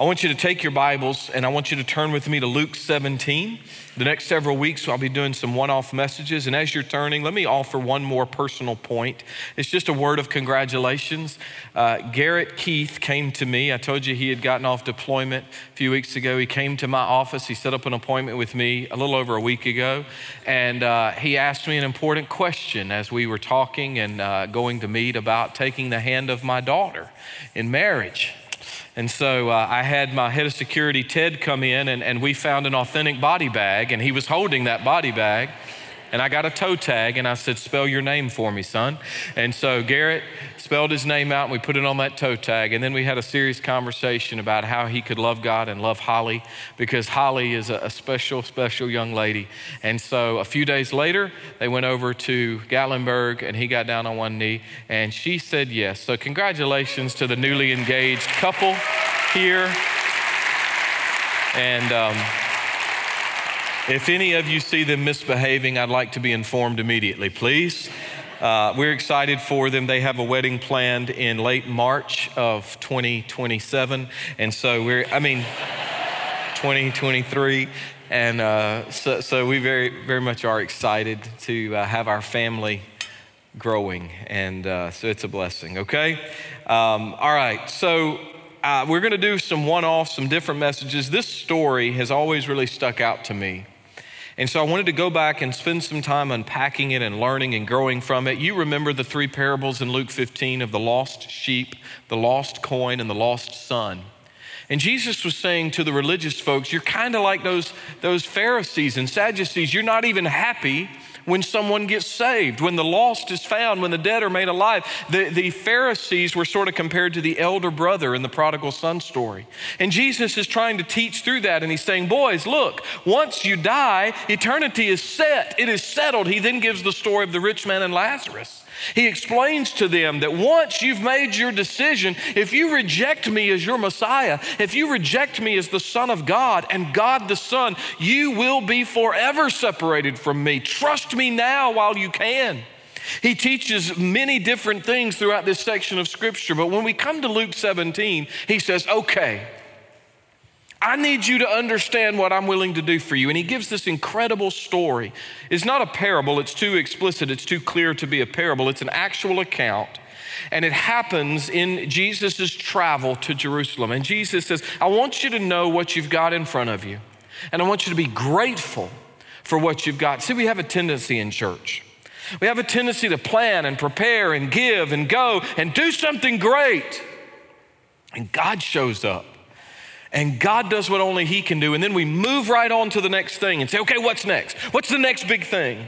I want you to take your Bibles and I want you to turn with me to Luke 17. The next several weeks, I'll be doing some one off messages. And as you're turning, let me offer one more personal point. It's just a word of congratulations. Uh, Garrett Keith came to me. I told you he had gotten off deployment a few weeks ago. He came to my office. He set up an appointment with me a little over a week ago. And uh, he asked me an important question as we were talking and uh, going to meet about taking the hand of my daughter in marriage. And so uh, I had my head of security, Ted, come in, and, and we found an authentic body bag, and he was holding that body bag. And I got a toe tag, and I said, Spell your name for me, son. And so Garrett spelled his name out, and we put it on that toe tag. And then we had a serious conversation about how he could love God and love Holly, because Holly is a, special, special young lady. And so a few days later, they went over to Gatlinburg, and he got down on one knee, and she said yes. So congratulations to the newly engaged couple here. And, um, if any of you see them misbehaving, I'd like to be informed immediately, please. Uh, we're excited for them. They have a wedding planned in late March of 2027. And so we're, I mean, 2023. And uh, so, so, we very, very much are excited to uh, have our family growing. And uh, so it's a blessing, okay? Um, all right. So uh, we're going to do some one off, some different messages. This story has always really stuck out to me. And so I wanted to go back and spend some time unpacking it and learning and growing from it. You remember the three parables in Luke 15 of the lost sheep, the lost coin, and the lost son. And Jesus was saying to the religious folks, You're kind of like those, those Pharisees and Sadducees. You're not even happy when someone gets saved, when the lost is found, when the dead are made alive. The, the Pharisees were sort of compared to the elder brother in the prodigal son story. And Jesus is trying to teach through that, and he's saying, Boys, look, once you die, eternity is set, it is settled. He then gives the story of the rich man and Lazarus. He explains to them that once you've made your decision, if you reject me as your Messiah, if you reject me as the Son of God and God the Son, you will be forever separated from me. Trust me now while you can. He teaches many different things throughout this section of Scripture, but when we come to Luke 17, he says, okay, I need you to understand what I'm willing to do for you. And he gives this incredible story. It's not a parable, it's too explicit, it's too clear to be a parable. It's an actual account. And it happens in Jesus' travel to Jerusalem. And Jesus says, I want you to know what you've got in front of you. And I want you to be grateful for what you've got. See, we have a tendency in church. We have a tendency to plan and prepare and give and go and do something great. And God shows up and God does what only He can do. And then we move right on to the next thing and say, okay, what's next? What's the next big thing?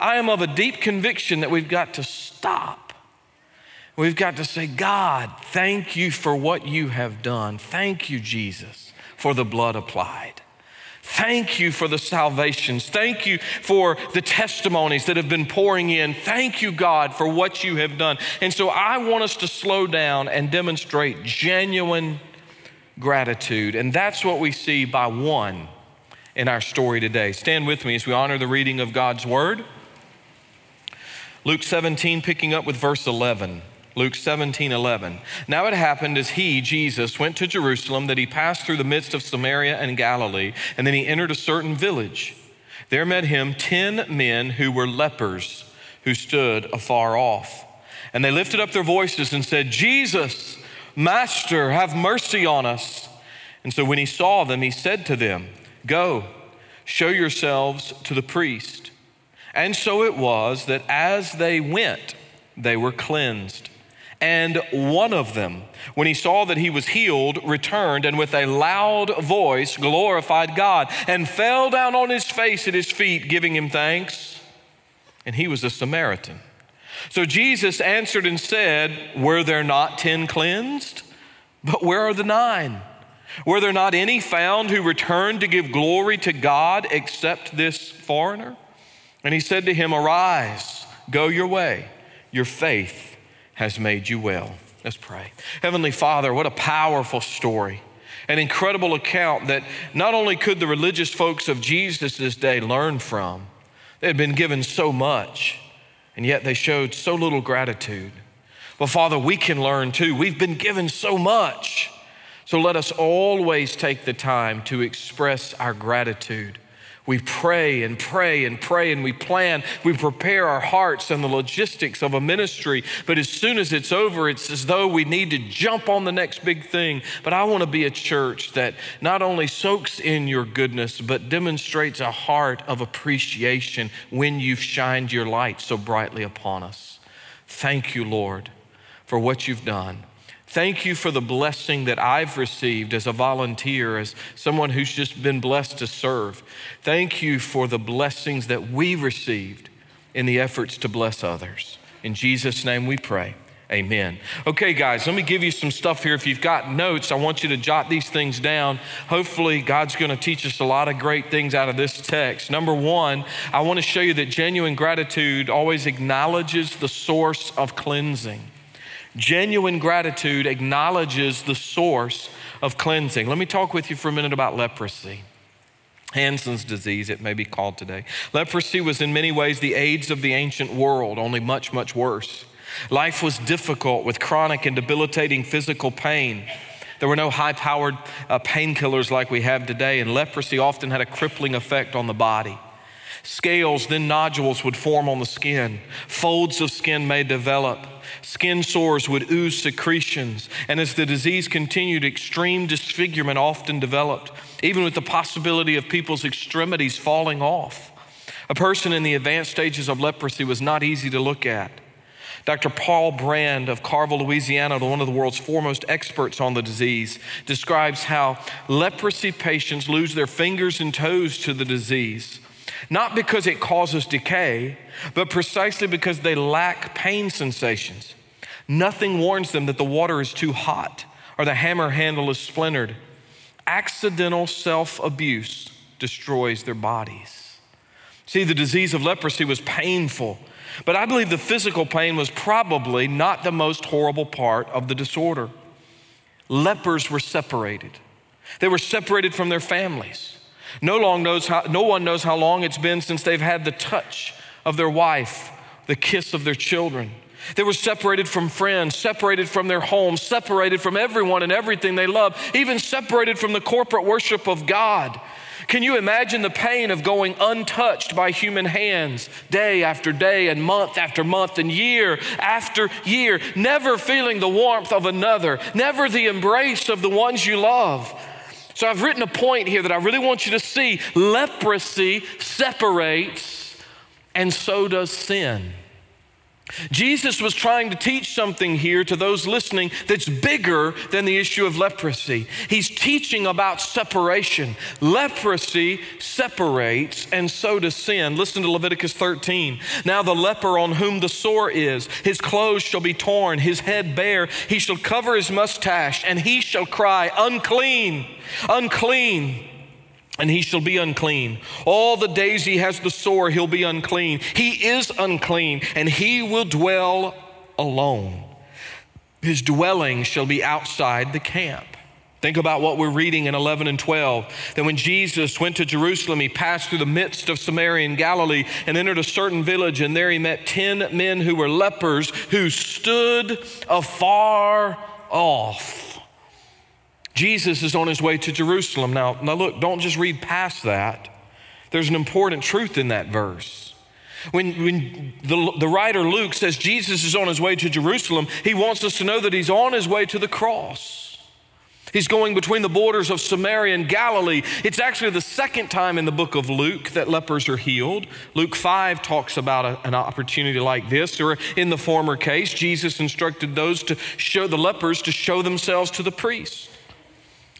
I am of a deep conviction that we've got to stop. We've got to say, God, thank you for what you have done. Thank you, Jesus, for the blood applied. Thank you for the salvations. Thank you for the testimonies that have been pouring in. Thank you, God, for what you have done. And so I want us to slow down and demonstrate genuine gratitude. And that's what we see by one in our story today. Stand with me as we honor the reading of God's word. Luke 17, picking up with verse 11. Luke 17, 11. Now it happened as he, Jesus, went to Jerusalem that he passed through the midst of Samaria and Galilee, and then he entered a certain village. There met him ten men who were lepers, who stood afar off. And they lifted up their voices and said, Jesus, Master, have mercy on us. And so when he saw them, he said to them, Go, show yourselves to the priest. And so it was that as they went, they were cleansed. And one of them, when he saw that he was healed, returned and with a loud voice glorified God and fell down on his face at his feet, giving him thanks. And he was a Samaritan. So Jesus answered and said, Were there not ten cleansed? But where are the nine? Were there not any found who returned to give glory to God except this foreigner? And he said to him, Arise, go your way. Your faith has made you well. Let's pray. Heavenly Father, what a powerful story. An incredible account that not only could the religious folks of Jesus' day learn from, they had been given so much and yet they showed so little gratitude. Well, Father, we can learn too. We've been given so much. So let us always take the time to express our gratitude. We pray and pray and pray and we plan. We prepare our hearts and the logistics of a ministry. But as soon as it's over, it's as though we need to jump on the next big thing. But I want to be a church that not only soaks in your goodness, but demonstrates a heart of appreciation when you've shined your light so brightly upon us. Thank you, Lord, for what you've done. Thank you for the blessing that I've received as a volunteer, as someone who's just been blessed to serve. Thank you for the blessings that we received in the efforts to bless others. In Jesus' name we pray. Amen. Okay, guys, let me give you some stuff here. If you've got notes, I want you to jot these things down. Hopefully, God's going to teach us a lot of great things out of this text. Number one, I want to show you that genuine gratitude always acknowledges the source of cleansing. Genuine gratitude acknowledges the source of cleansing. Let me talk with you for a minute about leprosy. Hansen's disease, it may be called today. Leprosy was in many ways the AIDS of the ancient world, only much, much worse. Life was difficult with chronic and debilitating physical pain. There were no high powered uh, painkillers like we have today, and leprosy often had a crippling effect on the body. Scales, then nodules would form on the skin. Folds of skin may develop. Skin sores would ooze secretions, and as the disease continued, extreme disfigurement often developed, even with the possibility of people's extremities falling off. A person in the advanced stages of leprosy was not easy to look at. Dr. Paul Brand of Carville, Louisiana, one of the world's foremost experts on the disease, describes how leprosy patients lose their fingers and toes to the disease not because it causes decay, but precisely because they lack pain sensations. Nothing warns them that the water is too hot or the hammer handle is splintered. Accidental self abuse destroys their bodies. See, the disease of leprosy was painful, but I believe the physical pain was probably not the most horrible part of the disorder. Lepers were separated, they were separated from their families. No, long knows how, no one knows how long it's been since they've had the touch of their wife, the kiss of their children. They were separated from friends, separated from their homes, separated from everyone and everything they love, even separated from the corporate worship of God. Can you imagine the pain of going untouched by human hands day after day and month after month and year after year, never feeling the warmth of another, never the embrace of the ones you love? So I've written a point here that I really want you to see. Leprosy separates, and so does sin. Jesus was trying to teach something here to those listening that's bigger than the issue of leprosy. He's teaching about separation. Leprosy separates, and so does sin. Listen to Leviticus 13. Now, the leper on whom the sore is, his clothes shall be torn, his head bare, he shall cover his mustache, and he shall cry, Unclean, unclean and he shall be unclean. All the days he has the sore, he'll be unclean. He is unclean, and he will dwell alone. His dwelling shall be outside the camp. Think about what we're reading in 11 and 12. That when Jesus went to Jerusalem, he passed through the midst of Samaria and Galilee and entered a certain village, and there he met 10 men who were lepers who stood afar off Jesus is on his way to Jerusalem. Now, now look, don't just read past that. There's an important truth in that verse. When, when the, the writer Luke says Jesus is on his way to Jerusalem, he wants us to know that he's on his way to the cross. He's going between the borders of Samaria and Galilee. It's actually the second time in the book of Luke that lepers are healed. Luke 5 talks about a, an opportunity like this, or in the former case, Jesus instructed those to show the lepers to show themselves to the priest.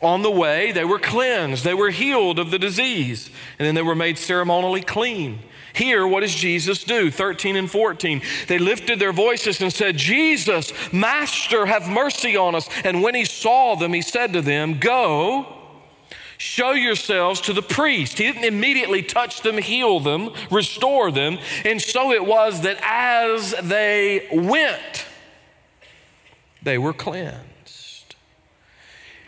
On the way, they were cleansed, they were healed of the disease, and then they were made ceremonially clean. Here, what does Jesus do? 13 and 14. They lifted their voices and said, Jesus, Master, have mercy on us. And when he saw them, he said to them, Go, show yourselves to the priest. He didn't immediately touch them, heal them, restore them. And so it was that as they went, they were cleansed.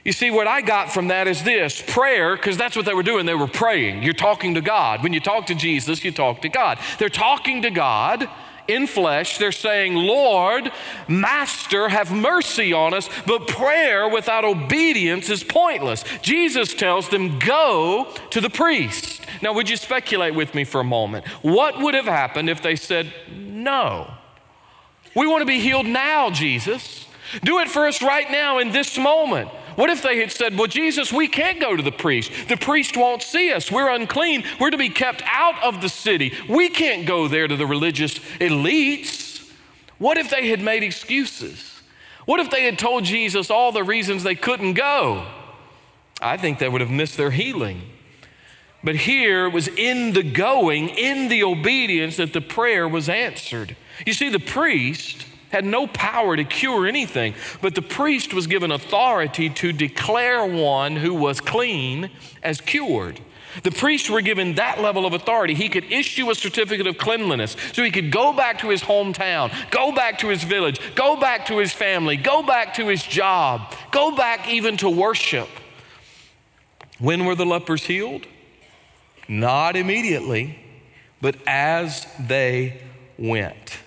You see, what I got from that is this prayer, because that's what they were doing. They were praying. You're talking to God. When you talk to Jesus, you talk to God. They're talking to God in flesh. They're saying, Lord, Master, have mercy on us. But prayer without obedience is pointless. Jesus tells them, Go to the priest. Now, would you speculate with me for a moment? What would have happened if they said, No? We want to be healed now, Jesus. Do it for us right now in this moment. What if they had said, Well, Jesus, we can't go to the priest. The priest won't see us. We're unclean. We're to be kept out of the city. We can't go there to the religious elites. What if they had made excuses? What if they had told Jesus all the reasons they couldn't go? I think they would have missed their healing. But here it was in the going, in the obedience, that the prayer was answered. You see, the priest had no power to cure anything, but the priest was given authority to declare one who was clean as cured. The priests were given that level of authority. He could issue a certificate of cleanliness so he could go back to his hometown, go back to his village, go back to his family, go back to his job, go back even to worship. When were the lepers healed? Not immediately, but as they went.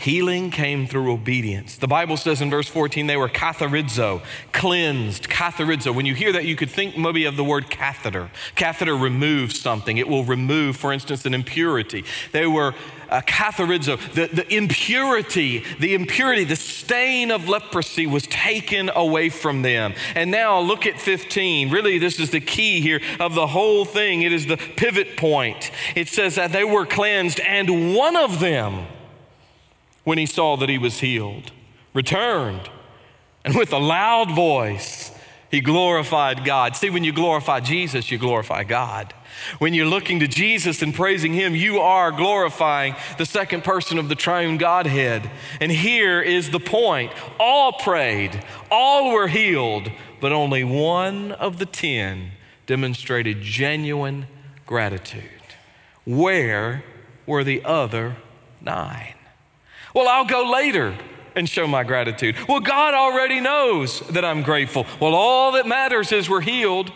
Healing came through obedience. The Bible says in verse 14 they were catharizo, cleansed, catharizo. When you hear that, you could think maybe of the word catheter. Catheter removes something, it will remove, for instance, an impurity. They were uh. The, the impurity, the impurity, the stain of leprosy was taken away from them. And now look at 15. Really, this is the key here of the whole thing. It is the pivot point. It says that they were cleansed, and one of them, when he saw that he was healed, returned, and with a loud voice, he glorified God. See, when you glorify Jesus, you glorify God. When you're looking to Jesus and praising Him, you are glorifying the second person of the triune Godhead. And here is the point all prayed, all were healed, but only one of the ten demonstrated genuine gratitude. Where were the other nine? Well, I'll go later and show my gratitude. Well, God already knows that I'm grateful. Well, all that matters is we're healed.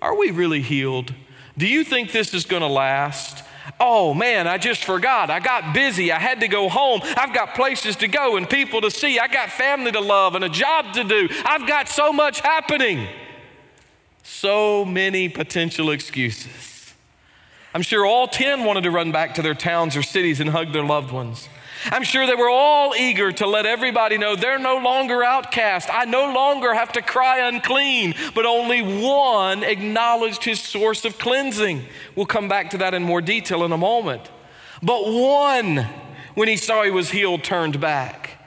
Are we really healed? Do you think this is going to last? Oh man, I just forgot. I got busy. I had to go home. I've got places to go and people to see. I got family to love and a job to do. I've got so much happening. So many potential excuses. I'm sure all 10 wanted to run back to their towns or cities and hug their loved ones. I'm sure they were all eager to let everybody know they're no longer outcast. I no longer have to cry unclean, but only one acknowledged his source of cleansing. We'll come back to that in more detail in a moment. But one, when he saw he was healed, turned back.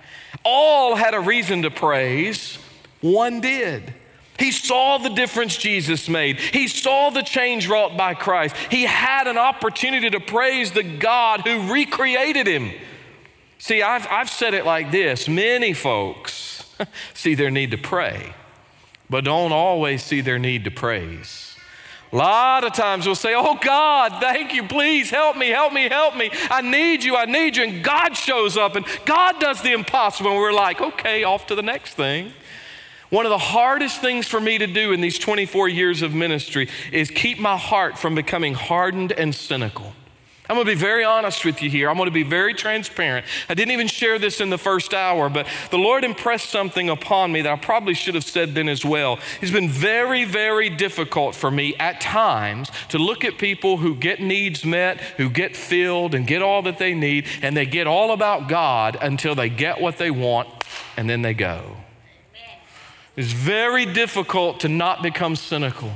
All had a reason to praise, one did. He saw the difference Jesus made. He saw the change wrought by Christ. He had an opportunity to praise the God who recreated him. See, I've, I've said it like this many folks see their need to pray, but don't always see their need to praise. A lot of times we'll say, Oh God, thank you, please help me, help me, help me. I need you, I need you. And God shows up and God does the impossible. And we're like, Okay, off to the next thing. One of the hardest things for me to do in these 24 years of ministry is keep my heart from becoming hardened and cynical. I'm going to be very honest with you here. I'm going to be very transparent. I didn't even share this in the first hour, but the Lord impressed something upon me that I probably should have said then as well. It's been very, very difficult for me at times to look at people who get needs met, who get filled, and get all that they need, and they get all about God until they get what they want, and then they go. It's very difficult to not become cynical.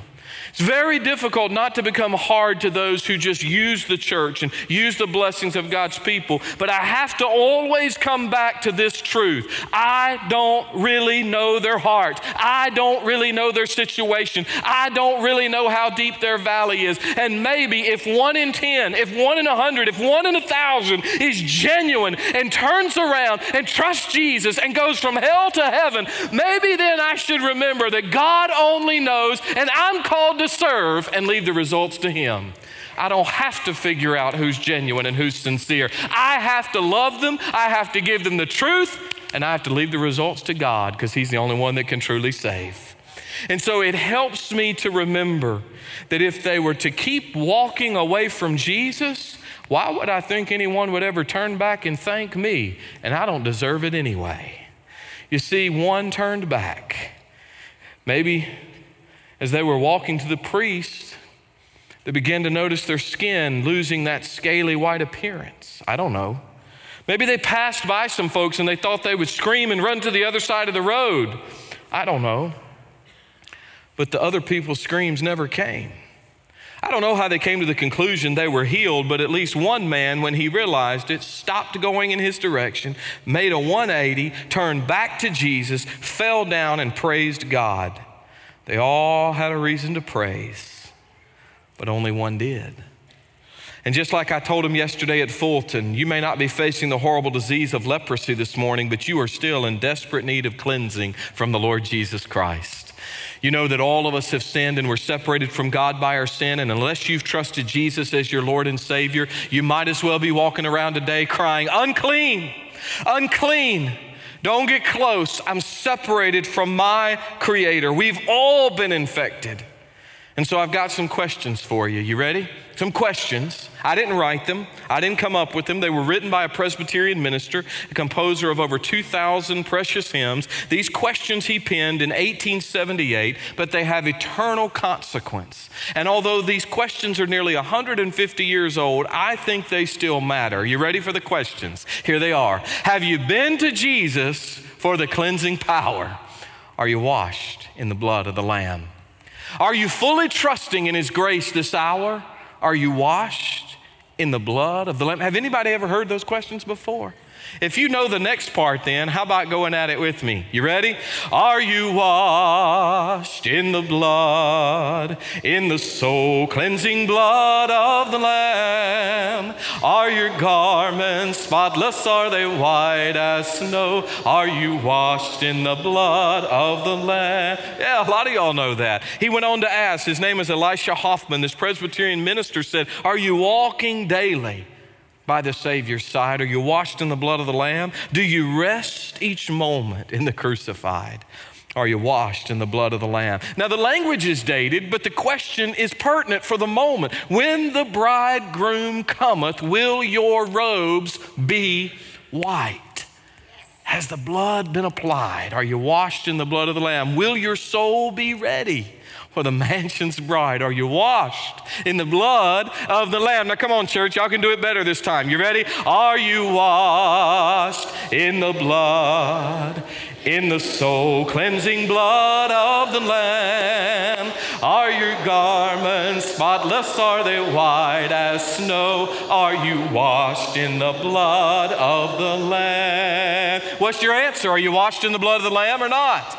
It's very difficult not to become hard to those who just use the church and use the blessings of God's people, but I have to always come back to this truth. I don't really know their heart. I don't really know their situation. I don't really know how deep their valley is. And maybe if one in 10, if one in a hundred, if one in a thousand is genuine and turns around and trusts Jesus and goes from hell to heaven, maybe then I should remember that God only knows and I'm called to serve and leave the results to Him. I don't have to figure out who's genuine and who's sincere. I have to love them, I have to give them the truth, and I have to leave the results to God because He's the only one that can truly save. And so it helps me to remember that if they were to keep walking away from Jesus, Why would I think anyone would ever turn back and thank me? And I don't deserve it anyway. You see, one turned back. Maybe as they were walking to the priest, they began to notice their skin losing that scaly white appearance. I don't know. Maybe they passed by some folks and they thought they would scream and run to the other side of the road. I don't know. But the other people's screams never came. I don't know how they came to the conclusion they were healed, but at least one man, when he realized it, stopped going in his direction, made a 180, turned back to Jesus, fell down, and praised God. They all had a reason to praise, but only one did. And just like I told him yesterday at Fulton, you may not be facing the horrible disease of leprosy this morning, but you are still in desperate need of cleansing from the Lord Jesus Christ. You know that all of us have sinned and we're separated from God by our sin. And unless you've trusted Jesus as your Lord and Savior, you might as well be walking around today crying, unclean, unclean. Don't get close. I'm separated from my Creator. We've all been infected. And so I've got some questions for you. You ready? Some questions. I didn't write them, I didn't come up with them. They were written by a Presbyterian minister, a composer of over 2,000 precious hymns. These questions he penned in 1878, but they have eternal consequence. And although these questions are nearly 150 years old, I think they still matter. You ready for the questions? Here they are Have you been to Jesus for the cleansing power? Are you washed in the blood of the Lamb? Are you fully trusting in His grace this hour? Are you washed in the blood of the Lamb? Have anybody ever heard those questions before? If you know the next part, then how about going at it with me? You ready? Are you washed in the blood, in the soul cleansing blood of the Lamb? Are your garments spotless? Are they white as snow? Are you washed in the blood of the Lamb? Yeah, a lot of y'all know that. He went on to ask, his name is Elisha Hoffman, this Presbyterian minister said, Are you walking daily? By the Savior's side? Are you washed in the blood of the Lamb? Do you rest each moment in the crucified? Are you washed in the blood of the Lamb? Now, the language is dated, but the question is pertinent for the moment. When the bridegroom cometh, will your robes be white? Has the blood been applied? Are you washed in the blood of the Lamb? Will your soul be ready? For the mansion's bride. Are you washed in the blood of the Lamb? Now, come on, church, y'all can do it better this time. You ready? Are you washed in the blood, in the soul cleansing blood of the Lamb? Are your garments spotless? Are they white as snow? Are you washed in the blood of the Lamb? What's your answer? Are you washed in the blood of the Lamb or not?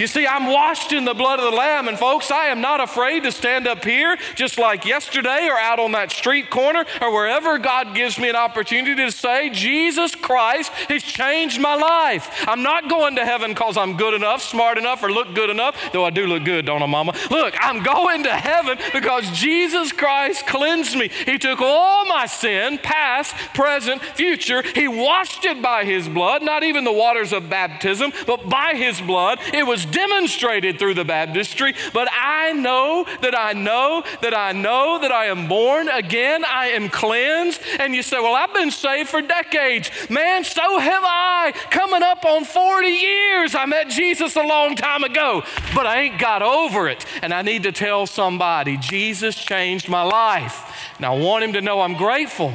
You see, I'm washed in the blood of the Lamb, and folks, I am not afraid to stand up here just like yesterday or out on that street corner or wherever God gives me an opportunity to say, Jesus Christ has changed my life. I'm not going to heaven because I'm good enough, smart enough, or look good enough, though I do look good, don't I, Mama? Look, I'm going to heaven because Jesus Christ cleansed me. He took all my sin, past, present, future. He washed it by His blood, not even the waters of baptism, but by His blood. It was demonstrated through the baptistry, but I know that I know that I know that I am born again, I am cleansed. And you say, Well, I've been saved for decades. Man, so have I. Coming up on 40 years. I met Jesus a long time ago, but I ain't got over it. And I need to tell somebody, Jesus changed my life. And I want him to know I'm grateful.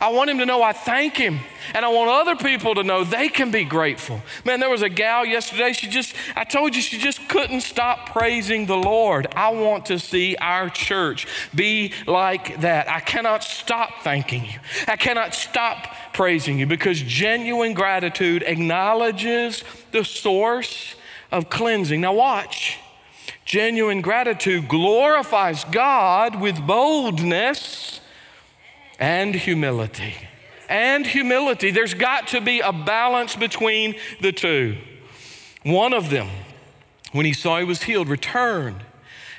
I want him to know I thank him. And I want other people to know they can be grateful. Man, there was a gal yesterday, she just, I told you, she just couldn't stop praising the Lord. I want to see our church be like that. I cannot stop thanking you. I cannot stop praising you because genuine gratitude acknowledges the source of cleansing. Now, watch. Genuine gratitude glorifies God with boldness and humility and humility. There's got to be a balance between the two. One of them, when he saw he was healed, returned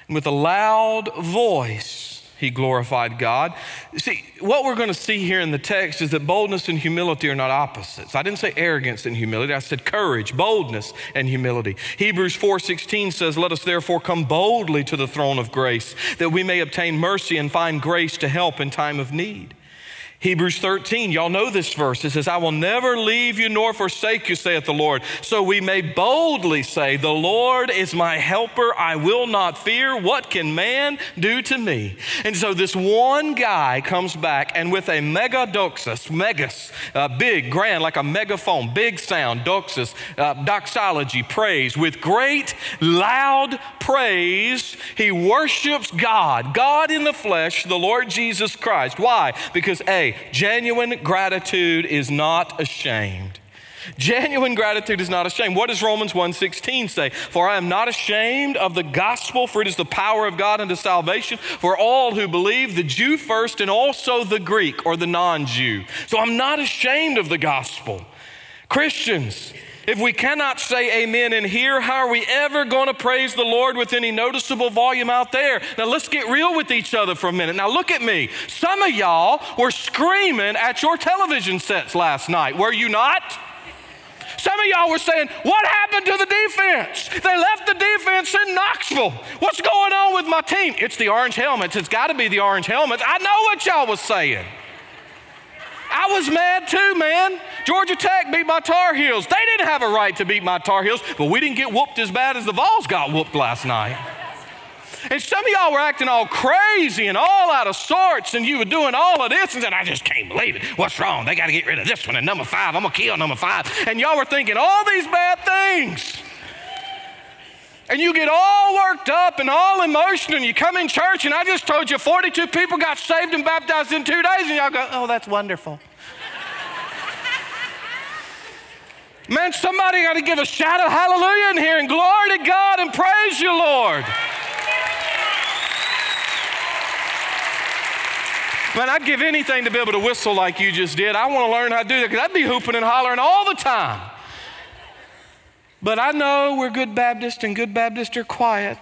and with a loud voice he glorified God. See, what we're going to see here in the text is that boldness and humility are not opposites. I didn't say arrogance and humility. I said courage, boldness and humility. Hebrews 4:16 says, "Let us therefore come boldly to the throne of grace, that we may obtain mercy and find grace to help in time of need." Hebrews 13, y'all know this verse. It says, I will never leave you nor forsake you, saith the Lord. So we may boldly say, The Lord is my helper. I will not fear. What can man do to me? And so this one guy comes back and with a mega doxus, megas, uh, big, grand, like a megaphone, big sound, doxus, uh, doxology, praise, with great, loud praise, he worships God, God in the flesh, the Lord Jesus Christ. Why? Because A, genuine gratitude is not ashamed. Genuine gratitude is not ashamed. What does Romans 1:16 say? For I am not ashamed of the gospel, for it is the power of God unto salvation for all who believe, the Jew first and also the Greek or the non-Jew. So I'm not ashamed of the gospel. Christians, if we cannot say amen in here, how are we ever going to praise the Lord with any noticeable volume out there? Now let's get real with each other for a minute. Now look at me. Some of y'all were screaming at your television sets last night, were you not? Some of y'all were saying, What happened to the defense? They left the defense in Knoxville. What's going on with my team? It's the orange helmets. It's got to be the orange helmets. I know what y'all was saying. I was mad too, man. Georgia Tech beat my Tar Heels. They didn't have a right to beat my Tar Heels, but we didn't get whooped as bad as the Vols got whooped last night. And some of y'all were acting all crazy and all out of sorts, and you were doing all of this, and said, I just can't believe it. What's wrong? They got to get rid of this one and number five. I'm going to kill number five. And y'all were thinking all these bad things. And you get all worked up and all emotional, and you come in church, and I just told you 42 people got saved and baptized in two days, and y'all go, oh, that's wonderful. Man, somebody got to give a shout of hallelujah in here and glory to God and praise you, Lord. Man, I'd give anything to be able to whistle like you just did. I want to learn how to do that because I'd be hooping and hollering all the time. But I know we're good Baptists, and good Baptists are quiet.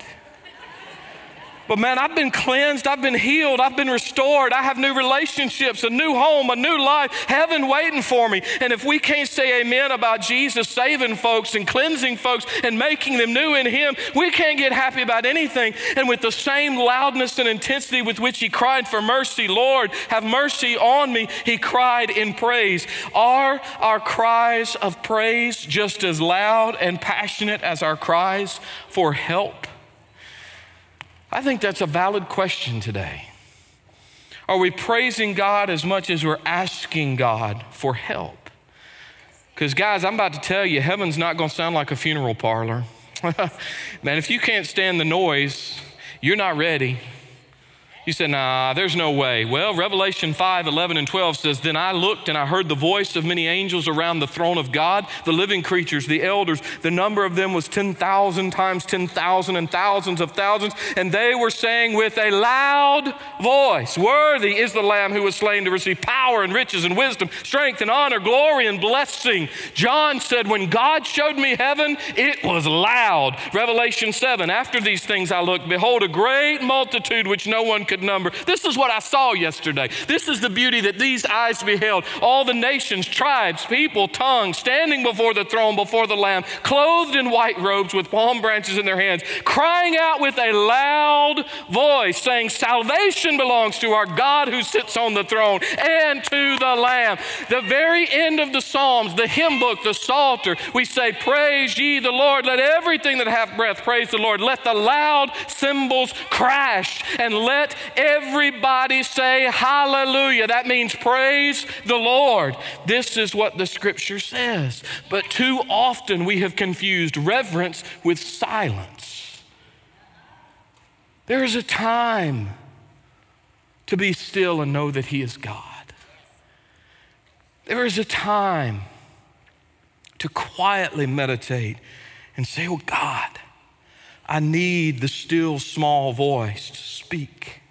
But man, I've been cleansed, I've been healed, I've been restored, I have new relationships, a new home, a new life, heaven waiting for me. And if we can't say amen about Jesus saving folks and cleansing folks and making them new in Him, we can't get happy about anything. And with the same loudness and intensity with which He cried for mercy, Lord, have mercy on me, He cried in praise. Are our cries of praise just as loud and passionate as our cries for help? I think that's a valid question today. Are we praising God as much as we're asking God for help? Because, guys, I'm about to tell you, heaven's not going to sound like a funeral parlor. Man, if you can't stand the noise, you're not ready. You said, nah, there's no way. Well, Revelation 5 11 and 12 says, Then I looked and I heard the voice of many angels around the throne of God, the living creatures, the elders. The number of them was 10,000 times 10,000 and thousands of thousands. And they were saying with a loud voice, Worthy is the Lamb who was slain to receive power and riches and wisdom, strength and honor, glory and blessing. John said, When God showed me heaven, it was loud. Revelation 7 After these things I looked, behold, a great multitude which no one could number. This is what I saw yesterday. This is the beauty that these eyes beheld. All the nations, tribes, people, tongues, standing before the throne, before the Lamb, clothed in white robes with palm branches in their hands, crying out with a loud voice, saying, Salvation belongs to our God who sits on the throne and to the Lamb. The very end of the Psalms, the hymn book, the Psalter, we say, Praise ye the Lord. Let everything that hath breath praise the Lord. Let the loud cymbals crash and let everybody say hallelujah. That means praise the Lord. This is what the scripture says. But too often we have confused reverence with silence. There is a time to be still and know that He is God. There is a time to quietly meditate and say, Oh God, I need the still small voice to speak.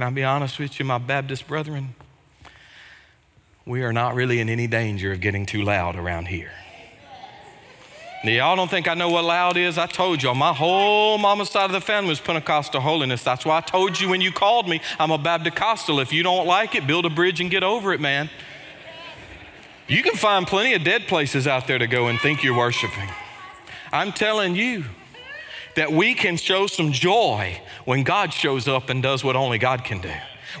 Can I be honest with you, my Baptist brethren? We are not really in any danger of getting too loud around here. Now, y'all don't think I know what loud is? I told y'all, my whole mama's side of the family was Pentecostal holiness. That's why I told you when you called me, I'm a Baptist. If you don't like it, build a bridge and get over it, man. You can find plenty of dead places out there to go and think you're worshiping. I'm telling you, that we can show some joy when God shows up and does what only God can do.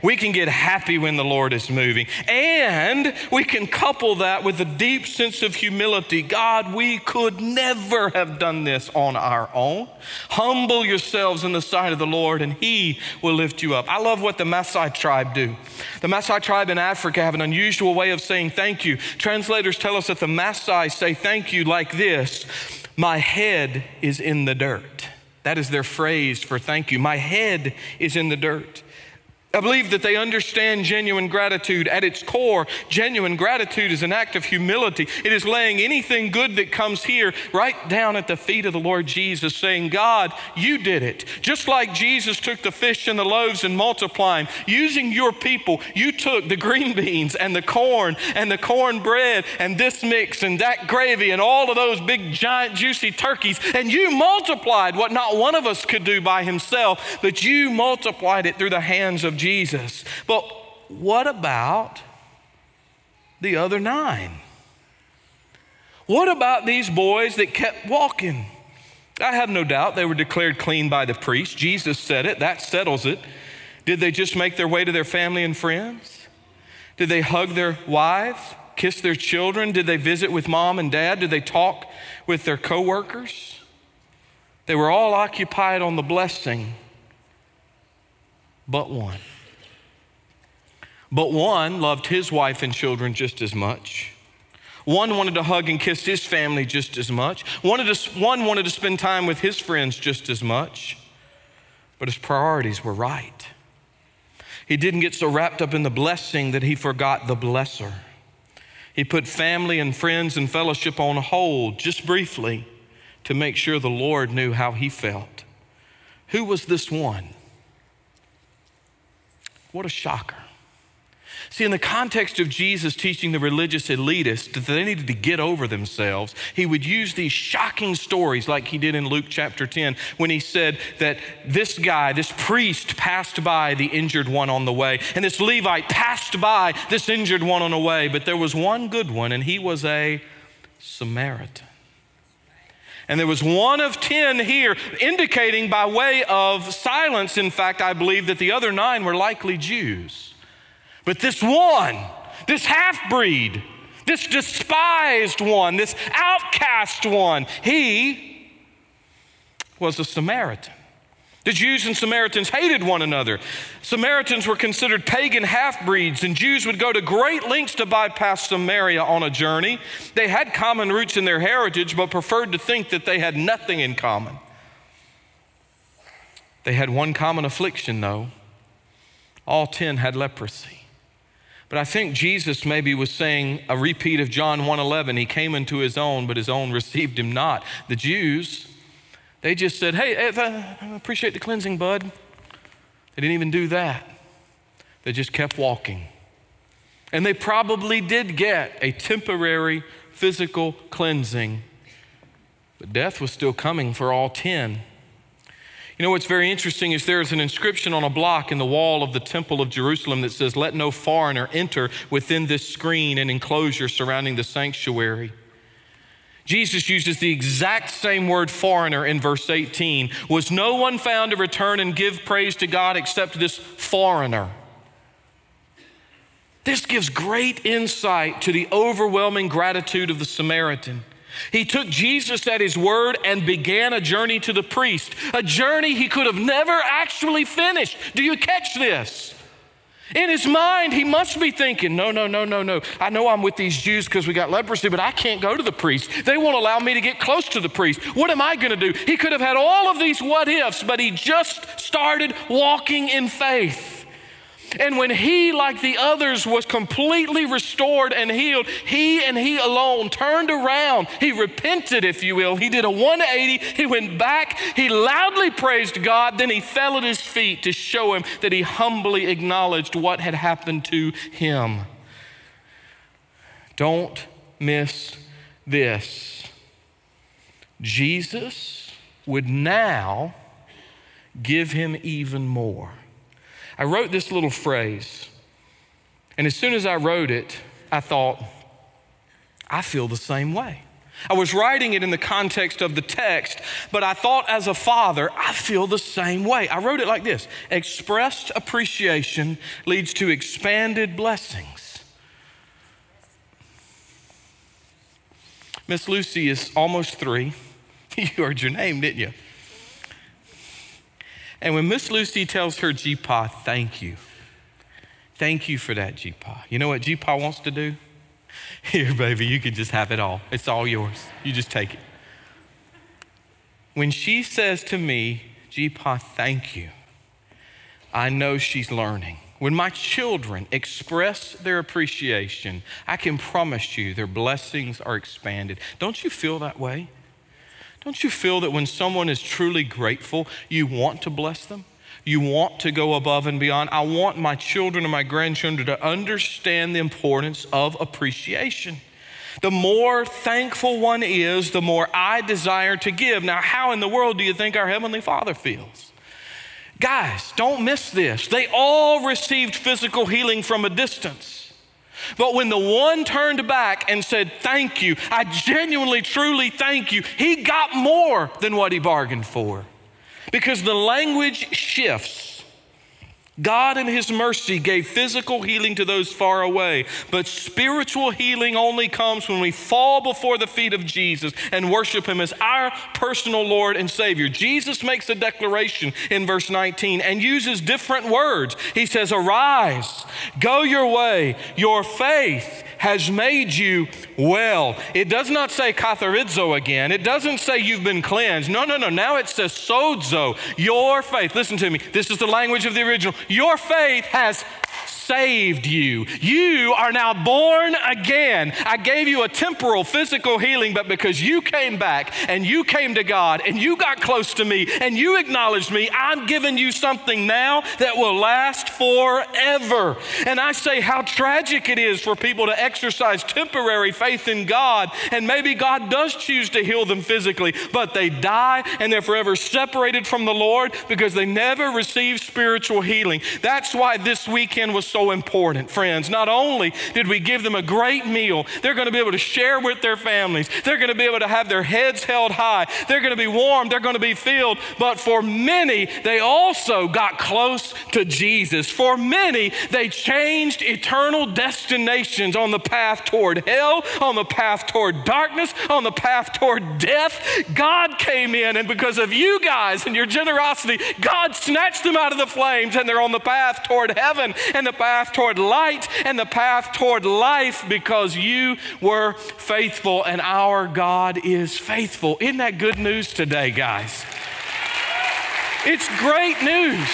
We can get happy when the Lord is moving. And we can couple that with a deep sense of humility. God, we could never have done this on our own. Humble yourselves in the sight of the Lord, and He will lift you up. I love what the Maasai tribe do. The Maasai tribe in Africa have an unusual way of saying thank you. Translators tell us that the Maasai say thank you like this My head is in the dirt. That is their phrase for thank you. My head is in the dirt. I believe that they understand genuine gratitude. At its core, genuine gratitude is an act of humility. It is laying anything good that comes here right down at the feet of the Lord Jesus, saying, God, you did it. Just like Jesus took the fish and the loaves and multiplying, using your people, you took the green beans and the corn and the cornbread and this mix and that gravy and all of those big, giant, juicy turkeys, and you multiplied what not one of us could do by himself, but you multiplied it through the hands of Jesus. But what about the other nine? What about these boys that kept walking? I have no doubt they were declared clean by the priest. Jesus said it, that settles it. Did they just make their way to their family and friends? Did they hug their wives, kiss their children? Did they visit with mom and dad? Did they talk with their coworkers? They were all occupied on the blessing but one. But one loved his wife and children just as much. One wanted to hug and kiss his family just as much. One wanted, to, one wanted to spend time with his friends just as much. But his priorities were right. He didn't get so wrapped up in the blessing that he forgot the blesser. He put family and friends and fellowship on hold just briefly to make sure the Lord knew how he felt. Who was this one? What a shocker. See, in the context of Jesus teaching the religious elitists that they needed to get over themselves, he would use these shocking stories like he did in Luke chapter 10 when he said that this guy, this priest, passed by the injured one on the way, and this Levite passed by this injured one on the way, but there was one good one, and he was a Samaritan. And there was one of 10 here, indicating by way of silence, in fact, I believe that the other nine were likely Jews. But this one, this half breed, this despised one, this outcast one, he was a Samaritan. The Jews and Samaritans hated one another. Samaritans were considered pagan half breeds, and Jews would go to great lengths to bypass Samaria on a journey. They had common roots in their heritage, but preferred to think that they had nothing in common. They had one common affliction, though. All ten had leprosy. But I think Jesus maybe was saying a repeat of John 1:11. He came into his own, but his own received him not. The Jews they just said, Hey, I appreciate the cleansing, bud. They didn't even do that. They just kept walking. And they probably did get a temporary physical cleansing, but death was still coming for all 10. You know what's very interesting is there's an inscription on a block in the wall of the Temple of Jerusalem that says, Let no foreigner enter within this screen and enclosure surrounding the sanctuary. Jesus uses the exact same word foreigner in verse 18. Was no one found to return and give praise to God except this foreigner? This gives great insight to the overwhelming gratitude of the Samaritan. He took Jesus at his word and began a journey to the priest, a journey he could have never actually finished. Do you catch this? In his mind, he must be thinking, no, no, no, no, no. I know I'm with these Jews because we got leprosy, but I can't go to the priest. They won't allow me to get close to the priest. What am I going to do? He could have had all of these what ifs, but he just started walking in faith. And when he, like the others, was completely restored and healed, he and he alone turned around. He repented, if you will. He did a 180. He went back. He loudly praised God. Then he fell at his feet to show him that he humbly acknowledged what had happened to him. Don't miss this. Jesus would now give him even more. I wrote this little phrase, and as soon as I wrote it, I thought, I feel the same way. I was writing it in the context of the text, but I thought as a father, I feel the same way. I wrote it like this Expressed appreciation leads to expanded blessings. Miss Lucy is almost three. You heard your name, didn't you? And when Miss Lucy tells her GPA, thank you. Thank you for that, GPA. You know what GPA wants to do? Here, baby, you can just have it all. It's all yours. You just take it. When she says to me, GPA, thank you, I know she's learning. When my children express their appreciation, I can promise you their blessings are expanded. Don't you feel that way? Don't you feel that when someone is truly grateful, you want to bless them? You want to go above and beyond. I want my children and my grandchildren to understand the importance of appreciation. The more thankful one is, the more I desire to give. Now, how in the world do you think our Heavenly Father feels? Guys, don't miss this. They all received physical healing from a distance. But when the one turned back and said, Thank you, I genuinely, truly thank you, he got more than what he bargained for. Because the language shifts. God, in His mercy, gave physical healing to those far away, but spiritual healing only comes when we fall before the feet of Jesus and worship Him as our personal Lord and Savior. Jesus makes a declaration in verse 19 and uses different words. He says, Arise, go your way, your faith has made you well. It does not say katharizo again. It doesn't say you've been cleansed. No, no, no. Now it says sozo, your faith. Listen to me. This is the language of the original. Your faith has saved you. You are now born again. I gave you a temporal physical healing, but because you came back and you came to God and you got close to me and you acknowledged me, I'm giving you something now that will last forever. And I say how tragic it is for people to exercise temporary faith in God, and maybe God does choose to heal them physically, but they die and they're forever separated from the Lord because they never received spiritual healing. That's why this weekend was so so important, friends. Not only did we give them a great meal, they're going to be able to share with their families, they're going to be able to have their heads held high, they're going to be warm, they're going to be filled. But for many, they also got close to Jesus. For many, they changed eternal destinations on the path toward hell, on the path toward darkness, on the path toward death. God came in, and because of you guys and your generosity, God snatched them out of the flames, and they're on the path toward heaven and the path toward light and the path toward life because you were faithful and our God is faithful. Isn't that good news today, guys? It's great news.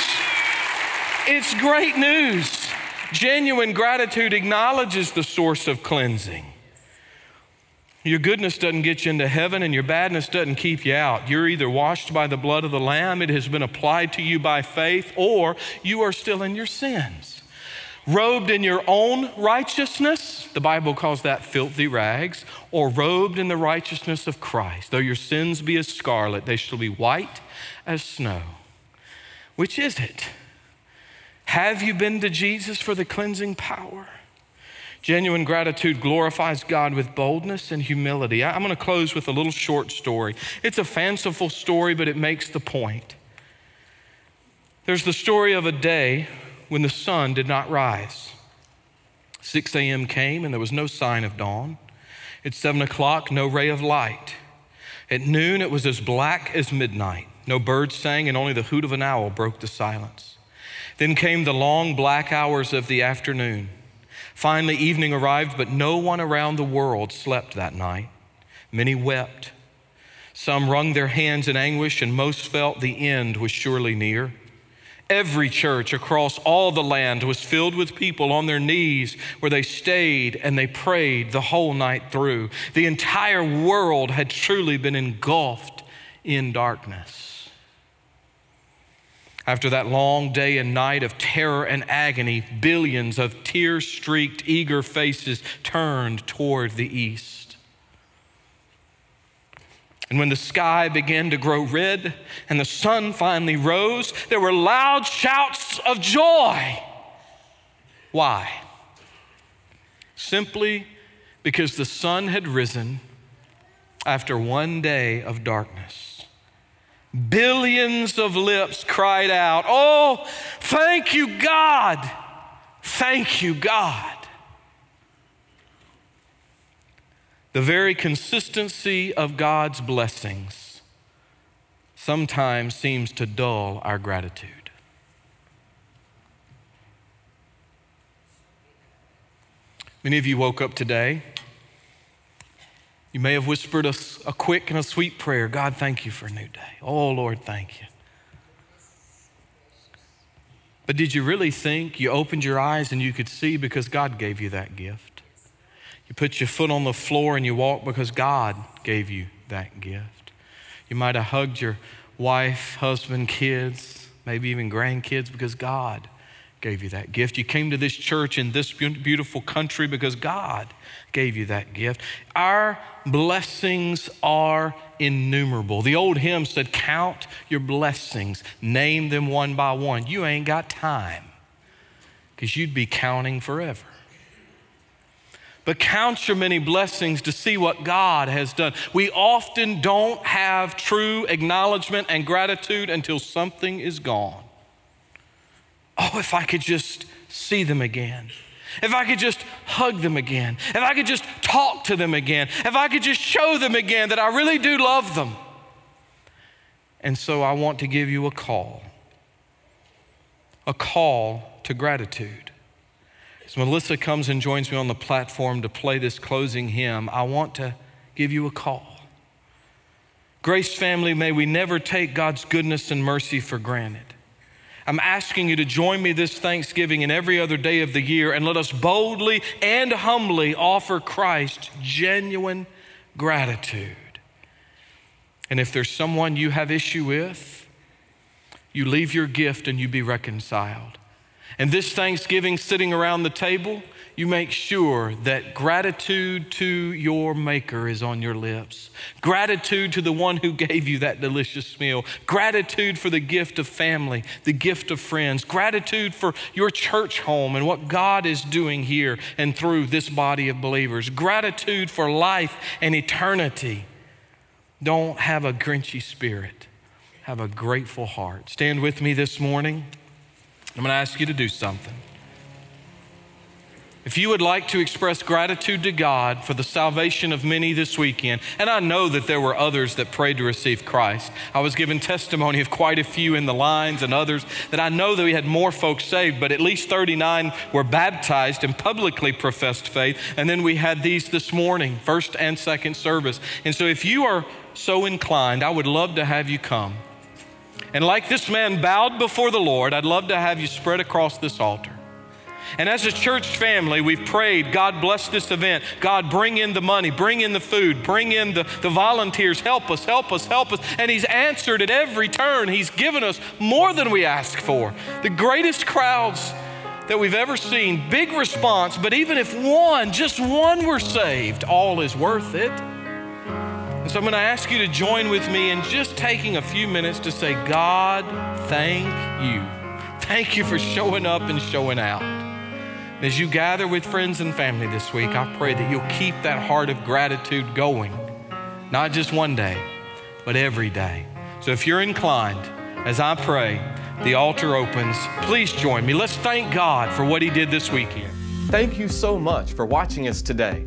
It's great news. Genuine gratitude acknowledges the source of cleansing. Your goodness doesn't get you into heaven, and your badness doesn't keep you out. You're either washed by the blood of the Lamb, it has been applied to you by faith, or you are still in your sins robed in your own righteousness, the Bible calls that filthy rags, or robed in the righteousness of Christ. Though your sins be as scarlet, they shall be white as snow. Which is it? Have you been to Jesus for the cleansing power? Genuine gratitude glorifies God with boldness and humility. I'm going to close with a little short story. It's a fanciful story, but it makes the point. There's the story of a day when the sun did not rise. 6 a.m. came and there was no sign of dawn. At 7 o'clock, no ray of light. At noon, it was as black as midnight. No birds sang, and only the hoot of an owl broke the silence. Then came the long black hours of the afternoon. Finally, evening arrived, but no one around the world slept that night. Many wept. Some wrung their hands in anguish, and most felt the end was surely near. Every church across all the land was filled with people on their knees where they stayed and they prayed the whole night through. The entire world had truly been engulfed in darkness. After that long day and night of terror and agony, billions of tear streaked, eager faces turned toward the east. And when the sky began to grow red and the sun finally rose, there were loud shouts of joy. Why? Simply because the sun had risen after one day of darkness. Billions of lips cried out, Oh, thank you, God! Thank you, God. The very consistency of God's blessings sometimes seems to dull our gratitude. Many of you woke up today. You may have whispered a, a, quick and a sweet prayer God, thank you for a new day. Oh, Lord, thank you. But did you really think you opened your eyes and you could see because God gave you that gift? You put your foot on the floor and you walk because God gave you that gift. You might have hugged your wife, husband, kids, maybe even grandkids because God gave you that gift. You came to this church in this beautiful country because God gave you that gift. Our blessings are innumerable. The old hymn said, Count your blessings, name them one by one. You ain't got time because you'd be counting forever. But count your many blessings to see what God has done. We often don't have true acknowledgement and gratitude until something is gone. Oh, if I could just see them again. If I could just hug them again. If I could just talk to them again. If I could just show them again that I really do love them. And so I want to give you a call a call to gratitude. Melissa comes and joins me on the platform to play this closing hymn, I want to give you a call. Grace family, may we never take God's goodness and mercy for granted. I'm asking you to join me this Thanksgiving and every other day of the year and let us boldly and humbly offer Christ genuine gratitude. And if there's someone you have issue with, you leave your gift and you be reconciled. And this Thanksgiving, sitting around the table, you make sure that gratitude to your Maker is on your lips. Gratitude to the one who gave you that delicious meal. Gratitude for the gift of family, the gift of friends. Gratitude for your church home and what God is doing here and through this body of believers. Gratitude for life and eternity. Don't have a grinchy spirit, have a grateful heart. Stand with me this morning. I'm going to ask you to do something. If you would like to express gratitude to God for the salvation of many this weekend, and I know that there were others that prayed to receive Christ. I was given testimony of quite a few in the lines and others that I know that we had more folks saved, but at least 39 were baptized and publicly professed faith. And then we had these this morning, first and second service. And so if you are so inclined, I would love to have you come. And like this man bowed before the Lord, I'd love to have you spread across this altar. And as a church family, we've prayed, God bless this event. God, bring in the money, bring in the food, bring in the, the volunteers, help us, help us, help us. And He's answered at every turn. He's given us more than we asked for. The greatest crowds that we've ever seen, big response, but even if one, just one were saved, all is worth it. And so I'm going to ask you to join with me in just taking a few minutes to say, God, thank you. Thank you for showing up and showing out. As you gather with friends and family this week, I pray that you'll keep that heart of gratitude going, not just one day, but every day. So if you're inclined, as I pray, the altar opens. Please join me. Let's thank God for what He did this weekend. Thank you so much for watching us today.